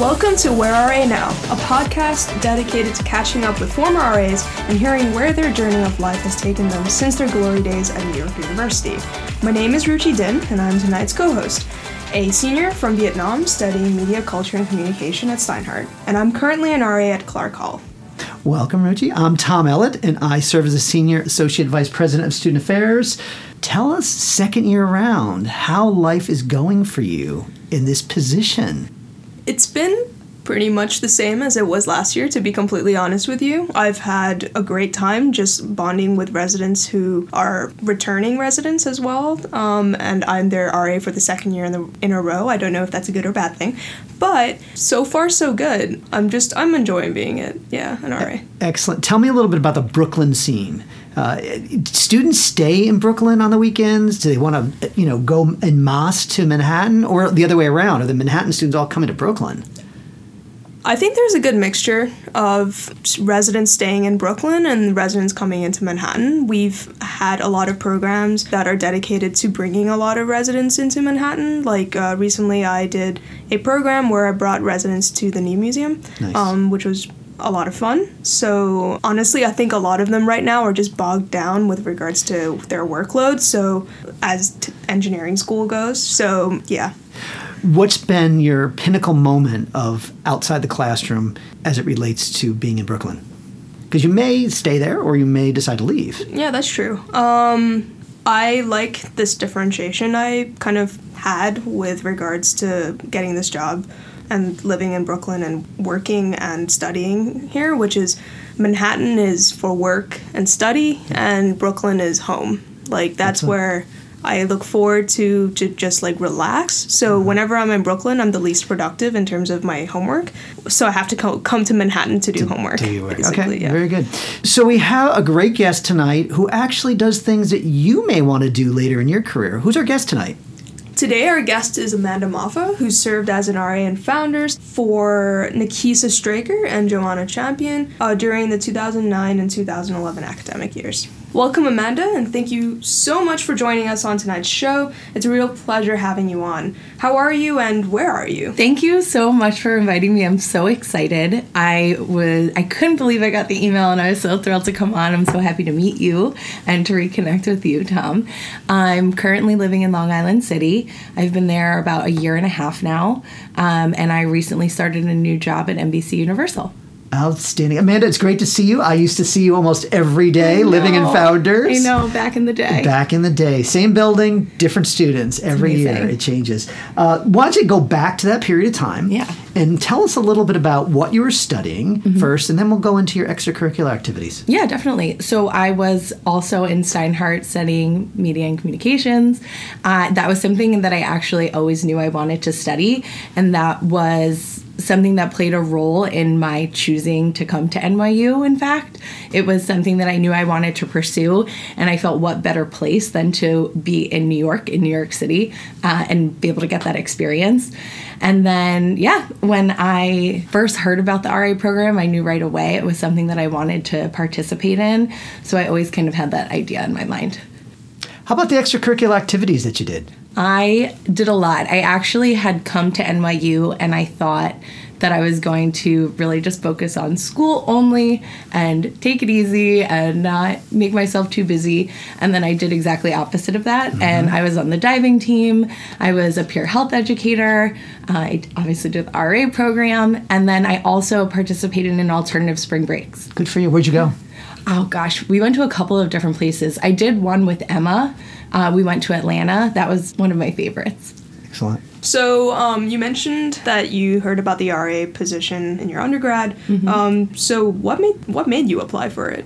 Welcome to Where RA Now, a podcast dedicated to catching up with former RAs and hearing where their journey of life has taken them since their glory days at New York University. My name is Ruchi Din, and I'm tonight's co host, a senior from Vietnam studying media, culture, and communication at Steinhardt, and I'm currently an RA at Clark Hall. Welcome, Ruchi. I'm Tom Ellett, and I serve as a Senior Associate Vice President of Student Affairs. Tell us, second year around, how life is going for you in this position. It's been pretty much the same as it was last year, to be completely honest with you. I've had a great time just bonding with residents who are returning residents as well. Um, and I'm their RA for the second year in, the, in a row. I don't know if that's a good or bad thing, but so far so good. I'm just, I'm enjoying being it. Yeah, an RA. Excellent. Tell me a little bit about the Brooklyn scene. Uh, students stay in Brooklyn on the weekends? Do they want to, you know, go en masse to Manhattan, or the other way around? Are the Manhattan students all coming to Brooklyn? I think there's a good mixture of residents staying in Brooklyn and residents coming into Manhattan. We've had a lot of programs that are dedicated to bringing a lot of residents into Manhattan. Like uh, recently, I did a program where I brought residents to the New Museum, Nice. um, which was a lot of fun. So honestly, I think a lot of them right now are just bogged down with regards to their workload. So as t- engineering school goes, so yeah. What's been your pinnacle moment of outside the classroom as it relates to being in Brooklyn? Because you may stay there or you may decide to leave. Yeah, that's true. Um, I like this differentiation I kind of had with regards to getting this job and living in Brooklyn and working and studying here, which is Manhattan is for work and study, and Brooklyn is home. Like that's That's where I look forward to to just like relax. So mm-hmm. whenever I'm in Brooklyn, I'm the least productive in terms of my homework. So I have to co- come to Manhattan to do homework. Do work? Okay, yeah. very good. So we have a great guest tonight who actually does things that you may want to do later in your career. Who's our guest tonight? Today, our guest is Amanda Maffa, who served as an RA and founders for Nikisa Straker and Joanna Champion uh, during the 2009 and 2011 academic years. Welcome, Amanda, and thank you so much for joining us on tonight's show. It's a real pleasure having you on. How are you, and where are you? Thank you so much for inviting me. I'm so excited. I was I couldn't believe I got the email and I was so thrilled to come on. I'm so happy to meet you and to reconnect with you, Tom. I'm currently living in Long Island City. I've been there about a year and a half now. Um, and I recently started a new job at NBC Universal. Outstanding. Amanda, it's great to see you. I used to see you almost every day living in. Founders. I know, back in the day. Back in the day, same building, different students every year. It changes. Uh, why don't you go back to that period of time? Yeah. And tell us a little bit about what you were studying Mm-hmm. first, and then we'll go into your extracurricular activities. Yeah, definitely. So I was also in Steinhardt studying media and communications. Uh, that was something that I actually always knew I wanted to study, and that was something that played a role in my choosing to come to NYU. In fact, it was something that I knew I wanted to pursue, and I felt what better place than to be in New York, in New York City, uh, and be able to get that experience. And then, yeah, when I first heard about the RA program, I knew right away it was something that I wanted to participate in. So I always kind of had that idea in my mind. How about the extracurricular activities that you did? I did a lot. I actually had come to NYU and I thought that I was going to really just focus on school only and take it easy and not make myself too busy. And then I did exactly opposite of that. And I was on the diving team. I was a peer health educator. Uh, I obviously did the RA program. And then I also participated in alternative spring breaks. Good for you. Where'd you go? Oh gosh, we went to a couple of different places. I did one with Emma. Uh, we went to Atlanta. That was one of my favorites. Excellent. So, um, you mentioned that you heard about the RA position in your undergrad. Um, so, what made what made you apply for it?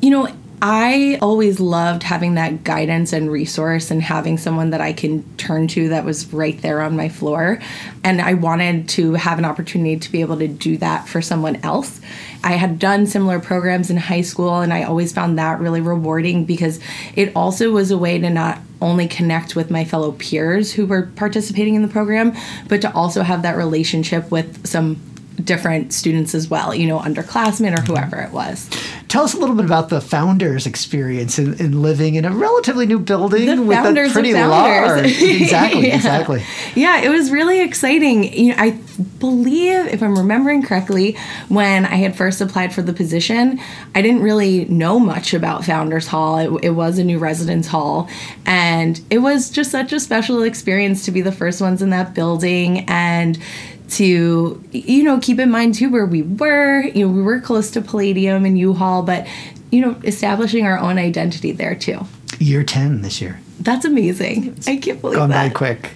You know, I always loved having that guidance and resource and having someone that I can turn to that was right there on my floor. And I wanted to have an opportunity to be able to do that for someone else. I had done similar programs in high school, and I always found that really rewarding because it also was a way to not only connect with my fellow peers who were participating in the program, but to also have that relationship with some different students as well, you know, underclassmen or mm-hmm. whoever it was. Tell us a little bit about the founders' experience in, in living in a relatively new building The with a pretty large. Exactly, Yeah. exactly. Yeah, it was really exciting. You know, I believe, if I'm remembering correctly, when I had first applied for the position, I didn't really know much about Founders Hall. It, it was a new residence hall, and it was just such a special experience to be the first ones in that building and to you know keep in mind too where we were you know we were close to palladium and u-haul but you know establishing our own identity there too Year 10 this year. that's amazing i can't believe Gone by that quick.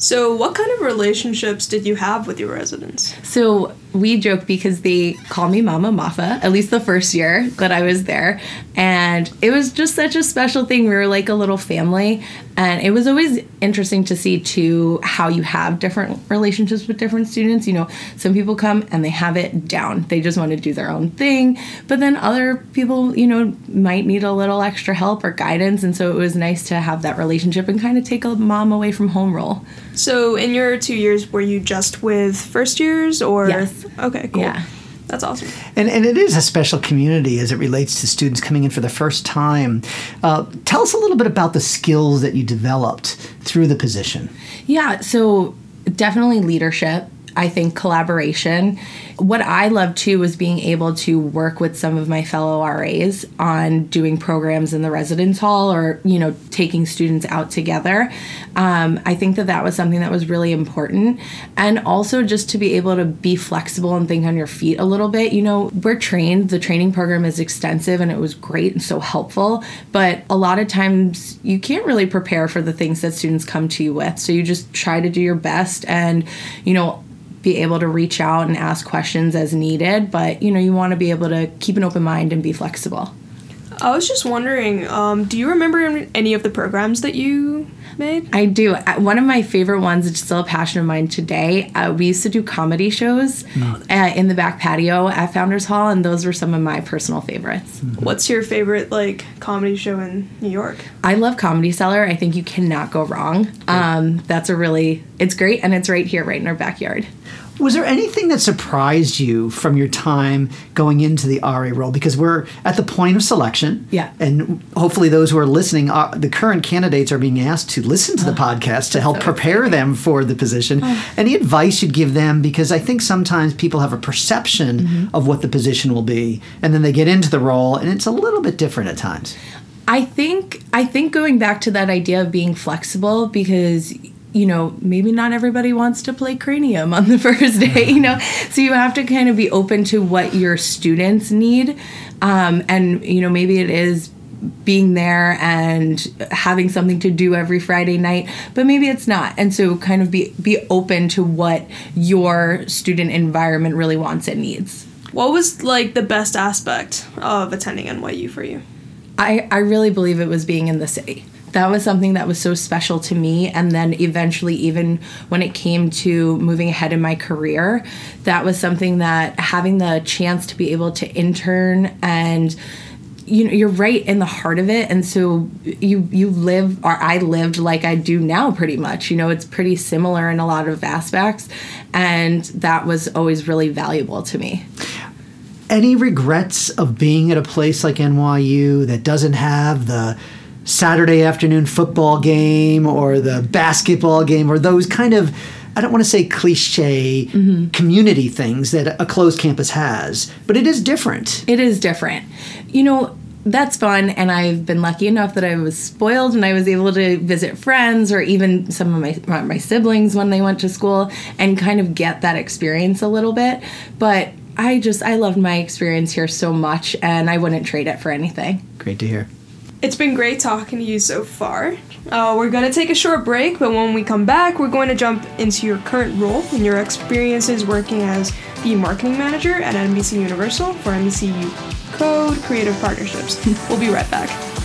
So, what kind of relationships did you have with your residents? So we joke because they call me Mama Maffa, at least the first year that I was there. And it was just such a special thing. We were like a little family. And it was always interesting to see, too, how you have different relationships with different students. You know, some people come and they have it down, they just want to do their own thing. But then other people, you know, might need a little extra help or guidance. And so it was nice to have that relationship and kind of take a mom away from home role. So, in your two years, were you just with first years or? Yes. Okay, cool. Yeah. That's awesome. And, and it is a special community as it relates to students coming in for the first time. Uh, tell us a little bit about the skills that you developed through the position. Yeah, so definitely leadership. I think collaboration. What I love too was being able to work with some of my fellow RAs on doing programs in the residence hall or, you know, taking students out together. Um, I think that that was something that was really important. And also just to be able to be flexible and think on your feet a little bit. You know, we're trained, the training program is extensive and it was great and so helpful. But a lot of times you can't really prepare for the things that students come to you with. So you just try to do your best and, you know, be able to reach out and ask questions as needed. But, you know, you want to be able to keep an open mind and be flexible. I was just wondering, um, do you remember any of the programs that you made? I do. Uh, One of my favorite ones, it's still a passion of mine today. Uh, we used to do comedy shows uh, in the back patio at Founders Hall, and those were some of my personal favorites. What's your favorite like comedy show in New York? I love Comedy Cellar. I think you cannot go wrong. Um, that's a really, it's great, and it's right here, right in our backyard. Was there anything that surprised you from your time going into the RA role? Because we're at the point of selection. Yeah. And hopefully, those who are listening, are, the current candidates are being asked to listen to the oh, podcast to help prepare them for the position. Oh. Any advice you'd give them? Because I think sometimes people have a perception mm-hmm. of what the position will be, and then they get into the role, and it's a little bit different at times. I think I think going back to that idea of being flexible because you know maybe not everybody wants to play cranium on the first day you know so you have to kind of be open to what your students need um, and you know maybe it is being there and having something to do every Friday night but maybe it's not and so kind of be be open to what your student environment really wants and needs What was like the best aspect of attending NYU for you? I, I really believe it was being in the city. That was something that was so special to me. And then eventually, even when it came to moving ahead in my career, that was something that having the chance to be able to intern and you know you're right in the heart of it. And so you you live or I lived like I do now pretty much. You know it's pretty similar in a lot of aspects. And that was always really valuable to me. Any regrets of being at a place like NYU that doesn't have the Saturday afternoon football game or the basketball game or those kind of I don't want to say cliche mm-hmm. community things that a closed campus has, but it is different. It is different. You know, that's fun and I've been lucky enough that I was spoiled and I was able to visit friends or even some of my my siblings when they went to school and kind of get that experience a little bit. But I just I loved my experience here so much and I wouldn't trade it for anything. Great to hear. It's been great talking to you so far. Uh, we're going to take a short break, but when we come back, we're going to jump into your current role and your experiences working as the marketing manager at NBC Universal for NBCU Code Creative Partnerships. we'll be right back.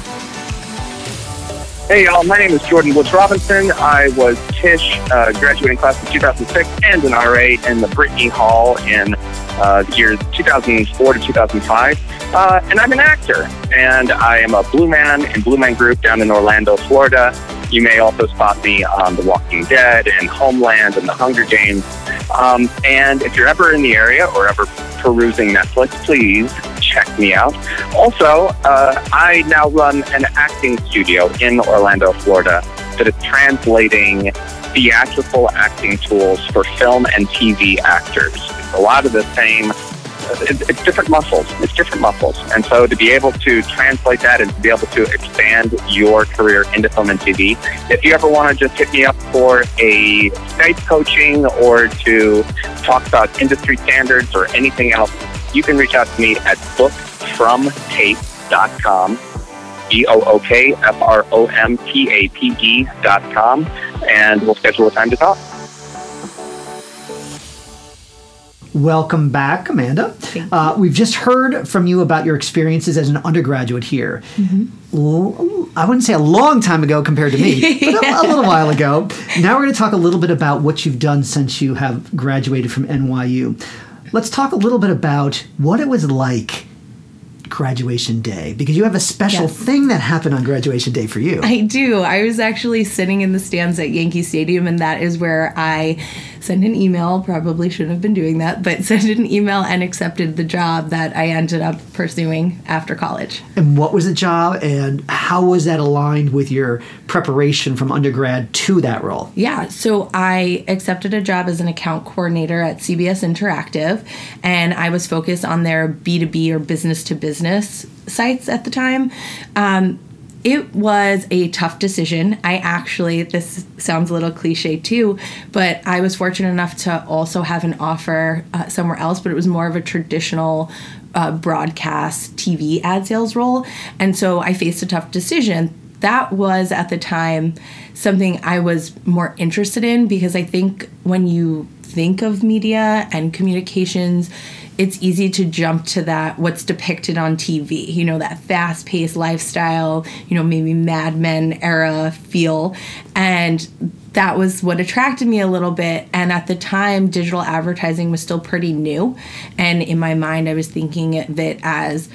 Hey y'all, my name is Jordan Woods Robinson. I was Tish, uh, graduating class of 2006 and an RA in the Brittany Hall in uh, the years 2004 to 2005. Uh, and I'm an actor, and I am a Blue Man in Blue Man Group down in Orlando, Florida. You may also spot me on The Walking Dead and Homeland and The Hunger Games. Um, and if you're ever in the area or ever perusing Netflix, please check me out. Also, uh, I now run an acting studio in Orlando, Florida that is translating theatrical acting tools for film and TV actors. A lot of the same it's different muscles. It's different muscles. And so to be able to translate that and to be able to expand your career into film and TV, if you ever want to just hit me up for a Skype coaching or to talk about industry standards or anything else, you can reach out to me at bookfromtape.com. B O O K F R O M T A P E dot com, and we'll schedule a time to talk. Welcome back, Amanda. Uh, we've just heard from you about your experiences as an undergraduate here. Mm-hmm. L- I wouldn't say a long time ago compared to me, but a, a little while ago. Now we're going to talk a little bit about what you've done since you have graduated from NYU. Let's talk a little bit about what it was like graduation day because you have a special Yes. thing that happened on graduation day for you. I do. I was actually sitting in the stands at Yankee Stadium, and that is where I sent an email. Probably shouldn't have been doing that, but sent an email and accepted the job that I ended up pursuing after college. and what was the job and how was that aligned with your preparation from undergrad to that role? Yeah, so I accepted a job as an account coordinator at CBS Interactive, and I was focused on their B2B or business to business sites at the time. Um, it was a tough decision. I actually, this sounds a little cliche too, but I was fortunate enough to also have an offer uh, somewhere else, but it was more of a traditional uh, broadcast TV ad sales role. And so I faced a tough decision that was at the time something I was more interested in because I think when you think of media and communications, it's easy to jump to that what's depicted on TV, you know, that fast paced lifestyle, you know, maybe Mad Men era feel. And that was what attracted me a little bit. And at the time, digital advertising was still pretty new. And in my mind, I was thinking of it as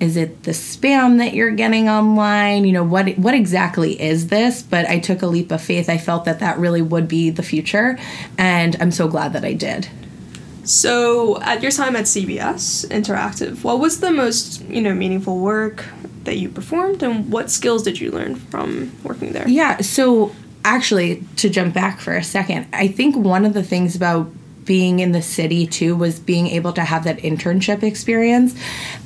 is it the spam that you're getting online you know what what exactly is this but i took a leap of faith i felt that that really would be the future and i'm so glad that i did So, at your time at CBS Interactive, what was the most, you know, meaningful work that you performed and what skills did you learn from working there? Yeah, so actually, to jump back for a second, I think one of the things about being in the city too was being able to have that internship experience.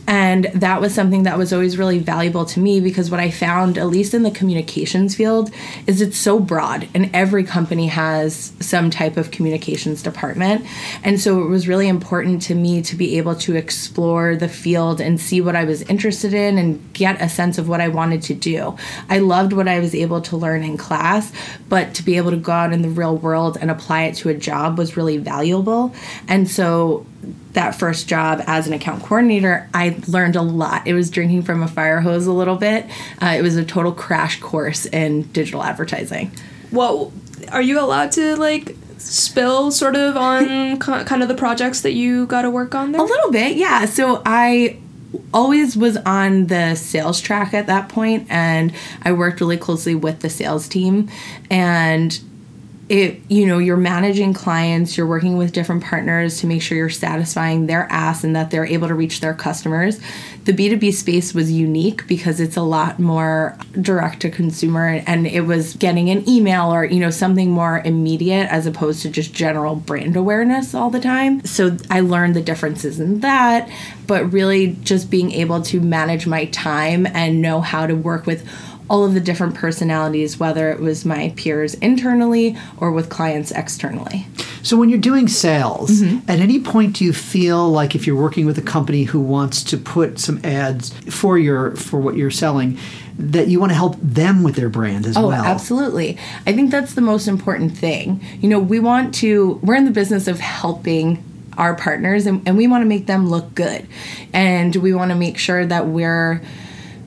And that was something that was always really valuable to me because what I found, at least in the communications field, is it's so broad and every company has some type of communications department. And so it was really important to me to be able to explore the field and see what I was interested in and get a sense of what I wanted to do. I loved what I was able to learn in class, but to be able to go out in the real world and apply it to a job was really valuable. And so that first job as an account coordinator, I learned a lot. It was drinking from a fire hose a little bit. Uh, it was a total crash course in digital advertising. Well, are you allowed to like spill sort of on kind of the projects that you got to work on there? A little bit, yeah. So I always was on the sales track at that point and I worked really closely with the sales team and it you know you're managing clients you're working with different partners to make sure you're satisfying their ask and that they're able to reach their customers. The b2b space was unique because it's a lot more direct to consumer and it was getting an email or you know something more immediate as opposed to just general brand awareness all the time. So i learned the differences in that but really just being able to manage my time and know how to work with all of the different personalities, whether it was my peers internally or with clients externally. So when you're doing sales, Mm-hmm. at any point do you feel like if you're working with a company who wants to put some ads for your for what you're selling, that you want to help them with their brand as Oh, well? absolutely. I think that's the most important thing. You know, we want to, we're in the business of helping our partners and, and we want to make them look good. And we want to make sure that we're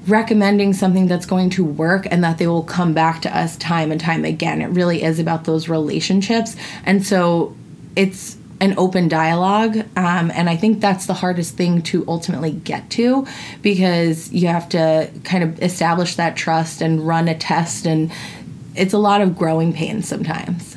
recommending something that's going to work and that they will come back to us time and time again. It really is about those relationships. And so it's an open dialogue. Um, and I think that's the hardest thing to ultimately get to because you have to kind of establish that trust and run a test. And it's a lot of growing pains sometimes.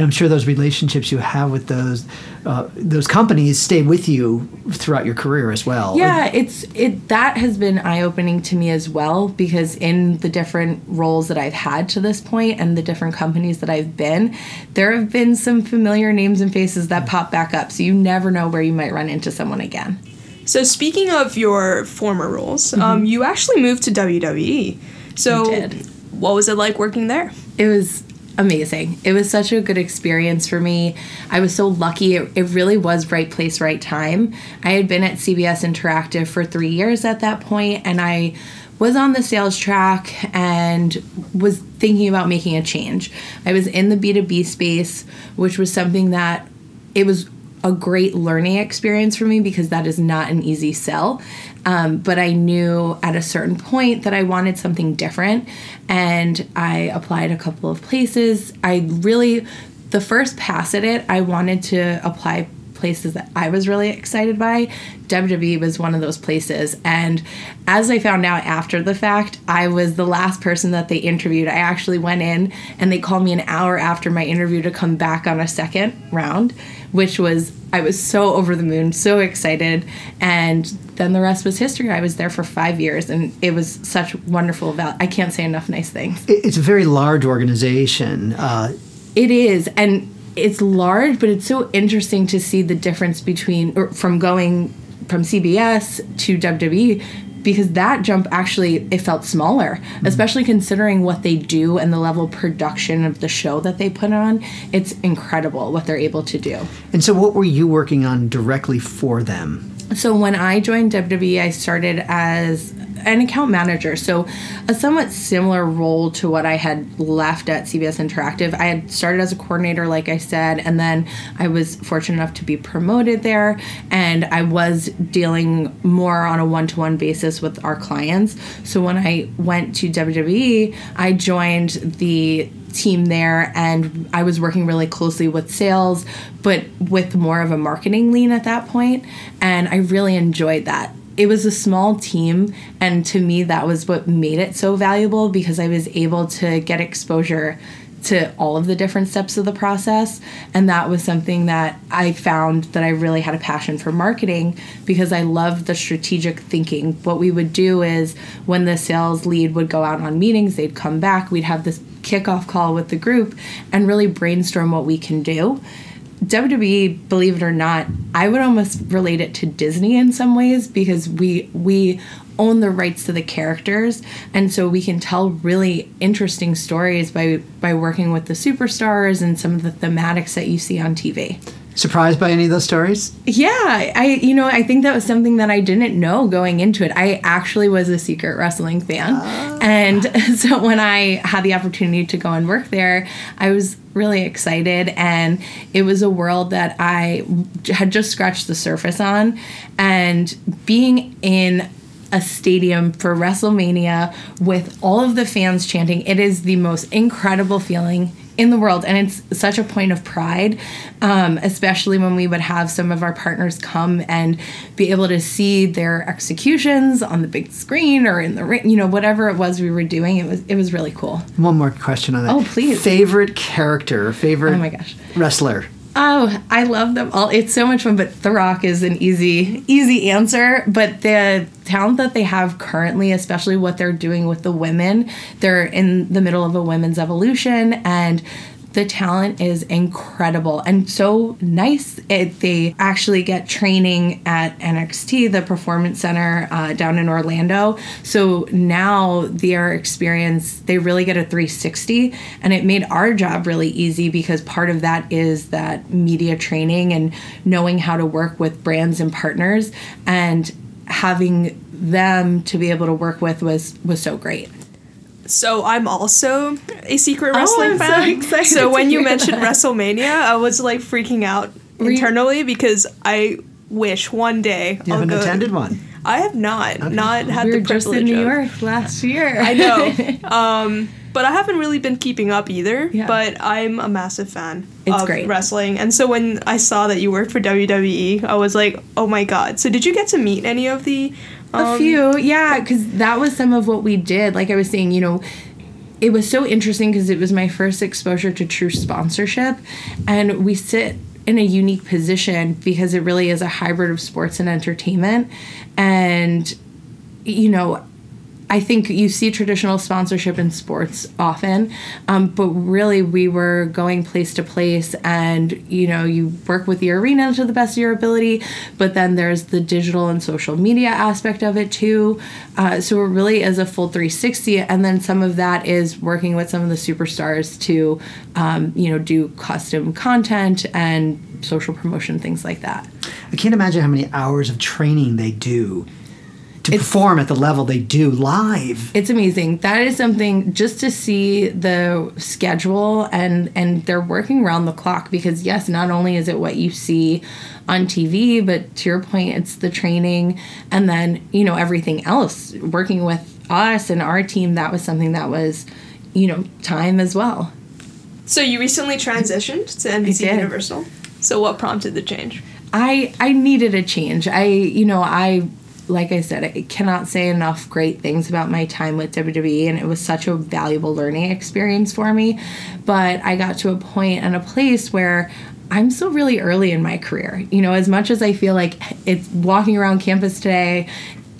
And I'm sure those relationships you have with those uh, those companies stay with you throughout your career as well. Yeah, it's it that has been eye opening to me as well because in the different roles that I've had to this point and the different companies that I've been, there have been some familiar names and faces that pop back up. So you never know where you might run into someone again. So speaking of your former roles, um, you actually moved to WWE. So what was it like working there? It was amazing. It was such a good experience for me. I was so lucky. It, it really was right place, right time. I had been at CBS Interactive for three years at that point, and I was on the sales track and was thinking about making a change. I was in the B2B space, which was something that it was a great learning experience for me because that is not an easy sell. Um, but I knew at a certain point that I wanted something different, and I applied a couple of places. I really, the first pass at it, I wanted to apply places that I was really excited by. WWE was one of those places. And as I found out after the fact, I was the last person that they interviewed. I actually went in and they called me an hour after my interview to come back on a second round, which was, I was so over the moon, so excited. And then the rest was history. I was there for five years and it was such wonderful. Val- I can't say enough nice things. It's a very large organization. Uh, It is, and it's large, but it's so interesting to see the difference between or from going from CBS to WWE because that jump actually it felt smaller, mm-hmm. especially considering what they do and the level of production of the show that they put on. It's incredible what they're able to do. and so, what were you working on directly for them? So when I joined WWE, I started as an account manager. So a somewhat similar role to what I had left at CBS Interactive. I had started as a coordinator, like I said, and then I was fortunate enough to be promoted there. And I was dealing more on a one to one basis with our clients. So when I went to WWE, I joined the team there and I was working really closely with sales, but with more of a marketing lean at that point, And I really enjoyed that. It was a small team, and to me, that was what made it so valuable because I was able to get exposure to all of the different steps of the process. And that was something that I found that I really had a passion for marketing because I loved the strategic thinking. What we would do is when the sales lead would go out on meetings, they'd come back, we'd have this kickoff call with the group and really brainstorm what we can do. WWE, believe it or not, I would almost relate it to Disney in some ways because we we own the rights to the characters and so we can tell really interesting stories by by working with the superstars and some of the thematics that you see on TV. Surprised by any of those stories? Yeah, I you know, I think that was something that I didn't know going into it. I actually was a secret wrestling fan. Ah. And so when I had the opportunity to go and work there, I was really excited and it was a world that I had just scratched the surface on and being in a stadium for WrestleMania with all of the fans chanting. It is the most incredible feeling in the world, and it's such a point of pride, um, especially when we would have some of our partners come and be able to see their executions on the big screen or in the ring, you know, whatever it was we were doing. It was it was really cool. One more question on that. Oh, please. Favorite character, favorite Oh my gosh. wrestler? Oh, I love them all. It's so much fun, but The Rock is an easy, easy answer. But the talent that they have currently, especially what they're doing with the women, they're in the middle of a women's evolution and the talent is incredible and so nice. It, they actually get training at NXT, the Performance Center uh, down in Orlando. So now their experience, they really get a 360, and it made our job really easy because part of that is that media training and knowing how to work with brands and partners and having them to be able to work with was was so great. So I'm also a secret wrestling I'm so fan. excited so to when you mentioned that. WrestleMania, I was like freaking out you- internally because I wish one day You I'll haven't go. attended one. I have not, not had we the were just privilege in New of. York last year. I know. um, but I haven't really been keeping up either. Yeah. But I'm a massive fan It's of great. wrestling. And so when I saw that you worked for WWE, I was like, oh my god. So did you get to meet any of the. A um, few, yeah, because that was some of what we did. Like I was saying, you know, it was so interesting because it was my first exposure to true sponsorship and we sit in a unique position because it really is a hybrid of sports and entertainment and you know I think you see traditional sponsorship in sports often, um, but really we were going place to place, and you know you work with the arena to the best of your ability, but then there's the digital and social media aspect of it too. Uh, so it really is a full 360, and then some of that is working with some of the superstars to, um, you know, do custom content and social promotion things like that. I can't imagine how many hours of training they do to It's- perform at the level they do live. it's amazing that is something just to see the schedule and and they're working around the clock because yes not only is it what you see on tv but to your point it's the training and then you know everything else working with us and our team that was something that was you know time as well So you recently transitioned to NBC. Universal. So what prompted the change? I I needed a change. I you know I like I said I cannot say enough great things about my time with WWE and it was such a valuable learning experience for me. But I got to a point and a place where I'm still really early in my career. You know, as much as I feel like it's walking around campus today,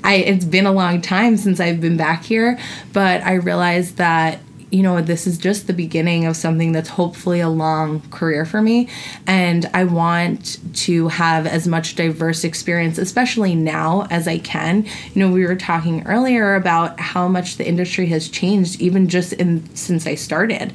I it's been a long time since I've been back here, but I realized that you know, this is just the beginning of something that's hopefully a long career for me. And I want to have as much diverse experience, especially now as I can. You know, we were talking earlier about how much the industry has changed, even just in since I started.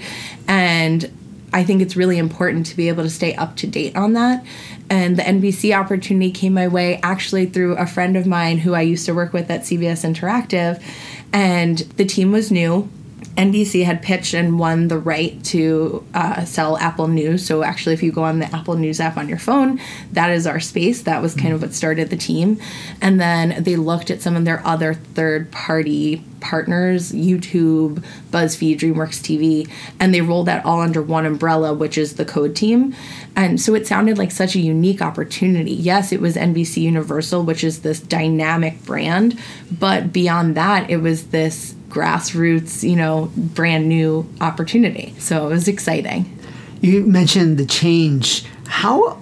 And I think it's really important to be able to stay up to date on that. And the NBC opportunity came my way actually through a friend of mine who I used to work with at CBS Interactive. And the team was new. NBC had pitched and won the right to uh, sell Apple News. So, actually, if you go on the Apple News app on your phone, that is our space. That was kind of what started the team. And then they looked at some of their other third party partners YouTube, BuzzFeed, DreamWorks TV, and they rolled that all under one umbrella, which is the code team. And so it sounded like such a unique opportunity. Yes, it was NBC Universal, which is this dynamic brand, but beyond that, it was this grassroots, you know, brand new opportunity. So it was exciting. You mentioned the change. How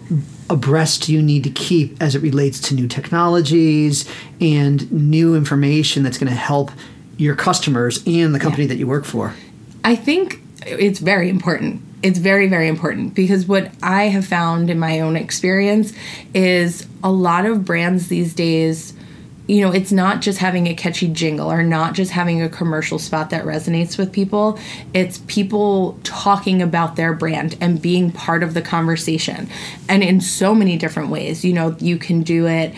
abreast do you need to keep as it relates to new technologies and new information that's going to help your customers and the company that you work for? I think it's very important. It's very, very important because what I have found in my own experience is a lot of brands these days, you know, it's not just having a catchy jingle or not just having a commercial spot that resonates with people. It's people talking about their brand and being part of the conversation. And in so many different ways. You know, you can do it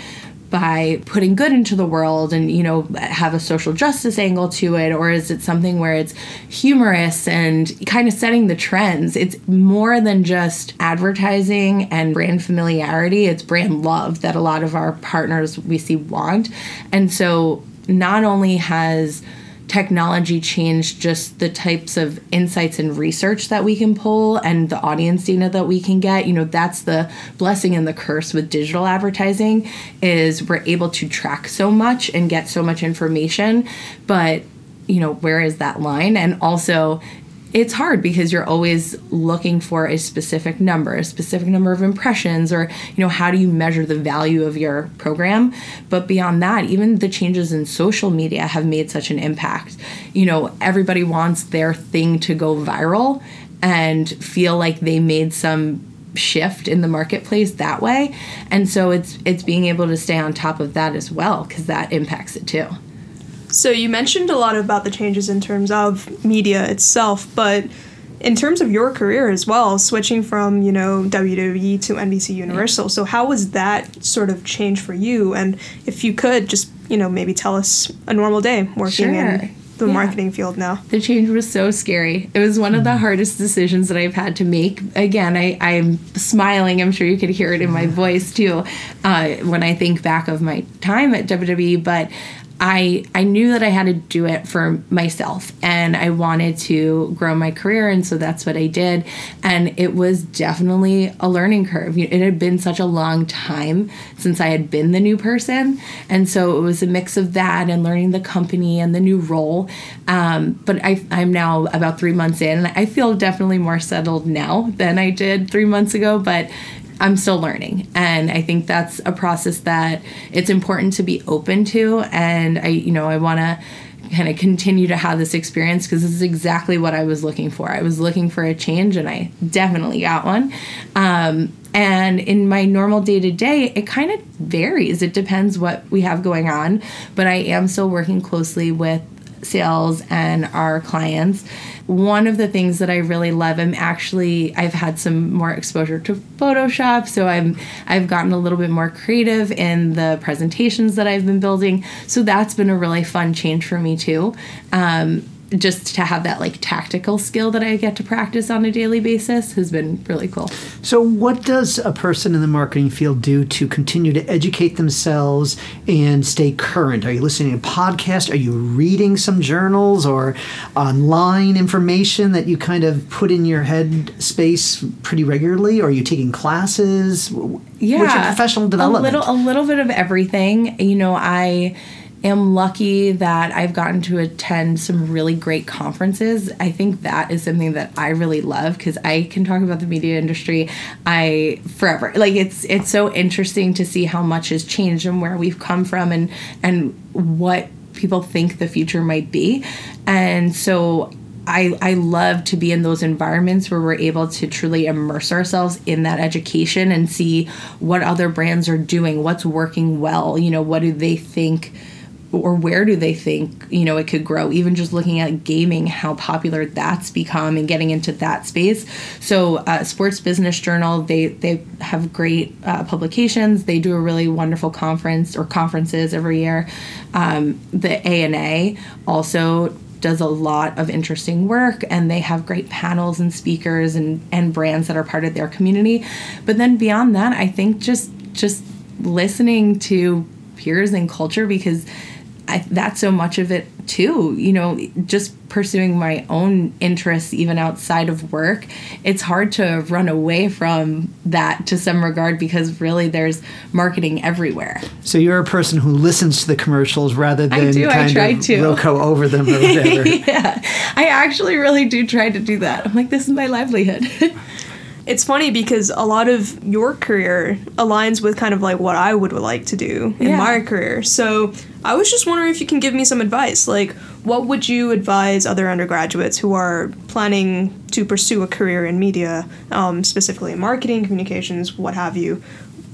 by putting good into the world and you know have a social justice angle to it? Or is it something where it's humorous and kind of setting the trends? It's more than just advertising and brand familiarity. It's brand love that a lot of our partners we see want. And so not only has technology changed just the types of insights and research that we can pull and the audience data that we can get. You know that's the blessing and the curse with digital advertising is we're able to track so much and get so much information. But you know where is that line? And also it's hard because you're always looking for a specific number, a specific number of impressions, or you know, how do you measure the value of your program? But beyond that, even the changes in social media have made such an impact. You know, everybody wants their thing to go viral and feel like they made some shift in the marketplace that way. And so it's it's being able to stay on top of that as well because that impacts it too. So you mentioned a lot about the changes in terms of media itself, but in terms of your career as well, switching from, you know, WWE to NBC Universal. So how was that sort of change for you? And if you could just, you know, maybe tell us a normal day working Sure. in the Yeah. marketing field now. The change was so scary. It was one of the hardest decisions that I've had to make. Again, I, I'm smiling. I'm sure you could hear it in my voice too uh, when I think back of my time at WWE. But I I knew that I had to do it for myself and I wanted to grow my career and so that's what I did and it was definitely a learning curve. It had been such a long time since I had been the new person and so it was a mix of that and learning the company and the new role. Um, but I I'm now about 3 months in and I feel definitely more settled now than I did 3 months ago but I'm still learning. And I think that's a process that it's important to be open to. And I, you know, I want to kind of continue to have this experience because this is exactly what I was looking for. I was looking for a change and I definitely got one. Um, and in my normal day to day, it kind of varies. It depends what we have going on, but I am still working closely with sales and our clients one of the things that I really love, I'm actually I've had some more exposure to Photoshop, so I'm I've gotten a little bit more creative in the presentations that I've been building. So that's been a really fun change for me too. Um, just to have that like tactical skill that I get to practice on a daily basis has been really cool. So, what does a person in the marketing field do to continue to educate themselves and stay current? Are you listening to podcasts? Are you reading some journals or online information that you kind of put in your head space pretty regularly? Or are you taking classes? Yeah, What's your professional development? A little, a little bit of everything. You know, I am lucky that I've gotten to attend some really great conferences. I think that is something that I really love because I can talk about the media industry I forever. Like it's it's so interesting to see how much has changed and where we've come from and and what people think the future might be. And so I, I love to be in those environments where we're able to truly immerse ourselves in that education and see what other brands are doing, what's working well, you know, what do they think or where do they think you know it could grow? Even just looking at gaming how popular that's become and getting into that space. So uh, sports business journal they they have great uh, publications. They do a really wonderful conference or conferences every year. Um, the ana also does a lot of interesting work and they have great panels and speakers and, and brands that are part of their community. But then beyond that i think just just listening to peers and culture because I, that's so much of it too. You know, just pursuing my own interests even outside of work. It's hard to run away from that to some regard because really there's marketing everywhere. So you're a person who listens to the commercials rather than I do, kind I try of to. roco over them or whatever. yeah, I actually really do try to do that. I'm like, this is my livelihood. It's funny because a lot of your career aligns with kind of like what I would like to do in Yeah. my career. So I was just wondering if you can give me some advice. Like, what would you advise other undergraduates who are planning to pursue a career in media, um, specifically in marketing, communications, what have you?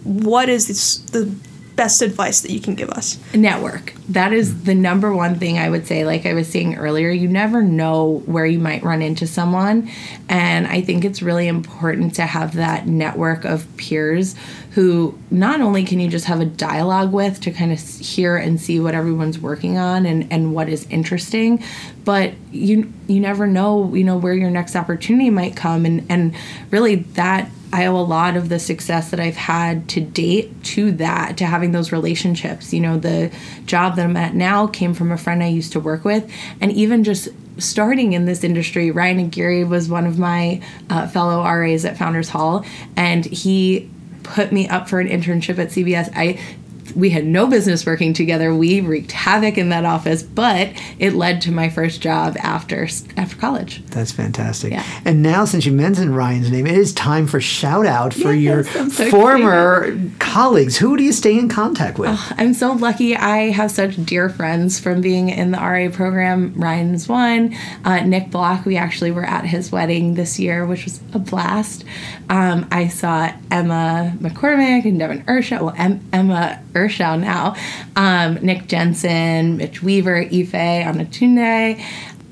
What is this, the best advice that you can give us? network. That is the number one thing i would say. Like i was saying earlier you never know where you might run into someone. And i think it's really important to have that network of peers who not only can you just have a dialogue with to kind of hear and see what everyone's working on and, and what is interesting but you you never know you know where your next opportunity might come. And and really that I owe a lot of the success that I've had to date to that, to having those relationships. You know, the job that I'm at now came from a friend I used to work with, and even just starting in this industry, Ryan Aguirre was one of my uh, fellow RAs at Founders Hall, and he put me up for an internship at CBS. I we had no business working together. We wreaked havoc in that office, but it led to my first job after after college. That's fantastic. Yeah. And now, since you mentioned Ryan's name, it is time for shout out for Yes, your so former colleagues. Who do you stay in contact with? I'm so lucky. I have such dear friends from being in the RA program. Ryan's one. Uh, Nick Block, we actually were at his wedding this year, which was a blast. Um, I saw Emma McCormick and Devin Urshaw. Well, em- Emma Urshaw now. Um, Nick Jensen, Mitch Weaver, Ife Anatunde,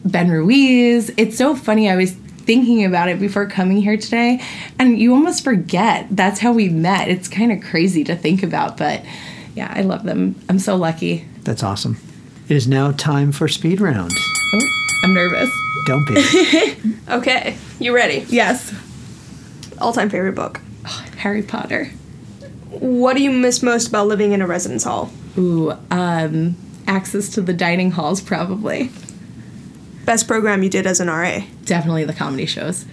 Ben Ruiz. It's so funny. I was thinking about it before coming here today, and you almost forget that's how we met. It's kind of crazy to think about, but yeah, I love them. I'm so lucky. That's awesome. It is now time for speed round. Oh, I'm nervous. Don't be. Okay, you ready? Yes. All time favorite book. Harry Potter. What do you miss most about living in a residence hall? Ooh, um, access to the dining halls, probably. Best program you did as an RA. Definitely the comedy shows.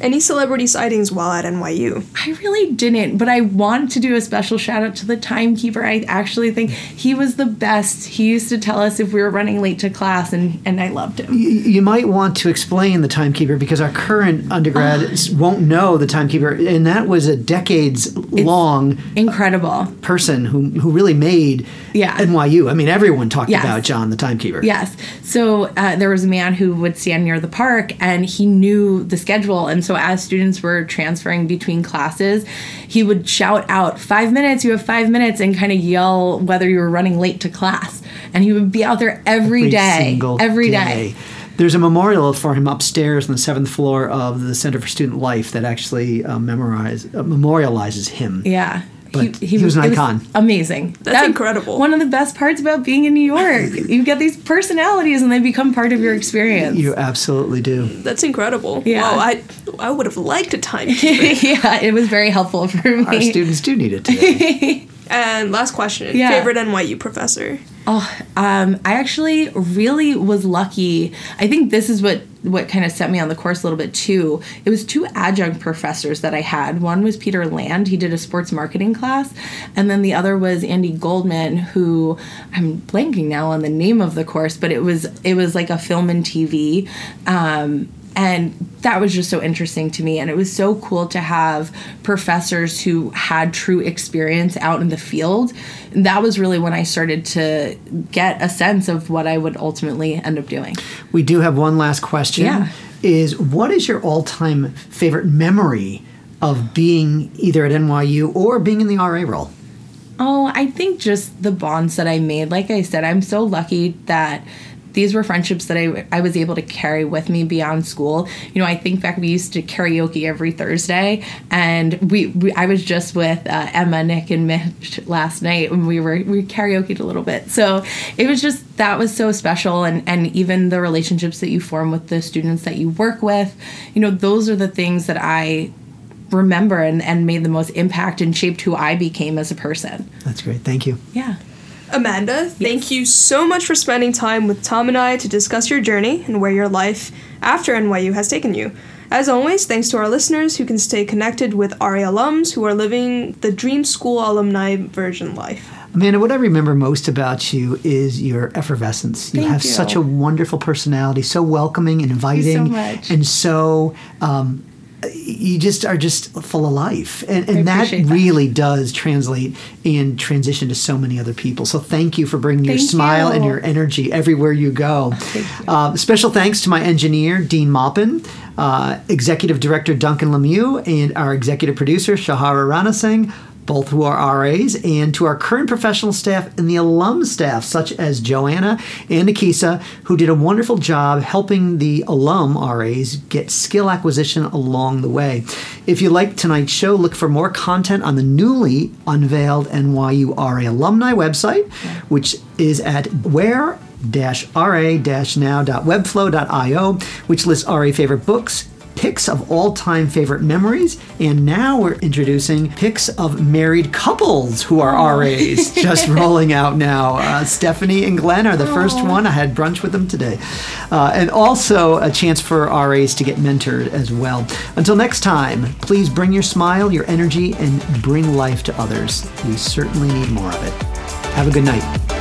Any celebrity sightings while at NYU? I really didn't, but I want to do a special shout out to the timekeeper. I actually think he was the best. He used to tell us if we were running late to class, and, and I loved him. You, you might want to explain the timekeeper because our current undergrads won't know the timekeeper, and that was a decades long Incredible. person who who really made Yeah. NYU. I mean, everyone talked Yes. about John the timekeeper. Yes. So uh, there was a man who would stand near the park and he knew the schedule. And so as students were transferring between classes, he would shout out, five minutes, you have five minutes, and kind of yell whether you were running late to class. And he would be out there every Every day. every day. There's a memorial for him upstairs on the seventh floor of the Center for Student Life that actually uh, memorize, uh, memorializes him. Yeah. But he was an it icon. amazing. That's incredible. One of the best parts about being in New York. you get these personalities and they become part of your experience. You absolutely do. That's incredible. Yeah. Wow, I I would have liked a time. yeah, it was very helpful for me. Our students do need it today. and last question. Yeah. Favorite NYU professor? Oh, um, I actually really was lucky. I think this is what what kind of set me on the course a little bit too. It was two adjunct professors that I had. One was Peter Land. He did a sports marketing class, and then the other was Andy Goldman, who I'm blanking now on the name of the course, but it was it was like a film and TV. Um, and that was just so interesting to me and it was so cool to have professors who had true experience out in the field and that was really when i started to get a sense of what i would ultimately end up doing we do have one last question. Yeah. Is what is your all-time favorite memory of being either at NYU or being in the RA role? Oh, I think just the bonds that I made. Like I said, I'm so lucky that these were friendships that I, I was able to carry with me beyond school. You know, I think back, we used to karaoke every Thursday, and we, we I was just with uh, Emma, Nick, and Mitch last night when we were we karaokeed a little bit. So it was just that was so special, and and even the relationships that you form with the students that you work with, you know, those are the things that I remember and, and made the most impact and shaped who I became as a person. That's great. Thank you. Yeah. Amanda, thank you so much for spending time with Tom and I to discuss your journey and where your life after NYU has taken you. As always, thanks to our listeners who can stay connected with RA alums who are living the Dream School alumni version life. Amanda, what I remember most about you is your effervescence. You Thank have you. such a wonderful personality, so welcoming and inviting, much. and so um, you just are just full of life, and, and that that. really does translate and transition to so many other people. So thank you for bringing your Thank smile and your energy everywhere you go. Uh, special thanks to my engineer Dean Maupin, uh, executive director Duncan Lemieux, and our executive producer Shahara Ranasingh both who are RAs, and to our current professional staff and the alum staff, such as Joanna and Akisa, who did a wonderful job helping the alum RAs get skill acquisition along the way. If you like tonight's show, look for more content on the newly unveiled NYU RA alumni website, which is at where ra-now.webflow.io, which lists RA favorite books, picks of all-time favorite memories, and now we're introducing picks of married couples who are RAs, just rolling out now. Uh, Stephanie and Glenn are the first one. I had brunch with them today, uh, and also a chance for RAs to get mentored as well. Until next time, please bring your smile, your energy, and bring life to others. We certainly need more of it. Have a good night.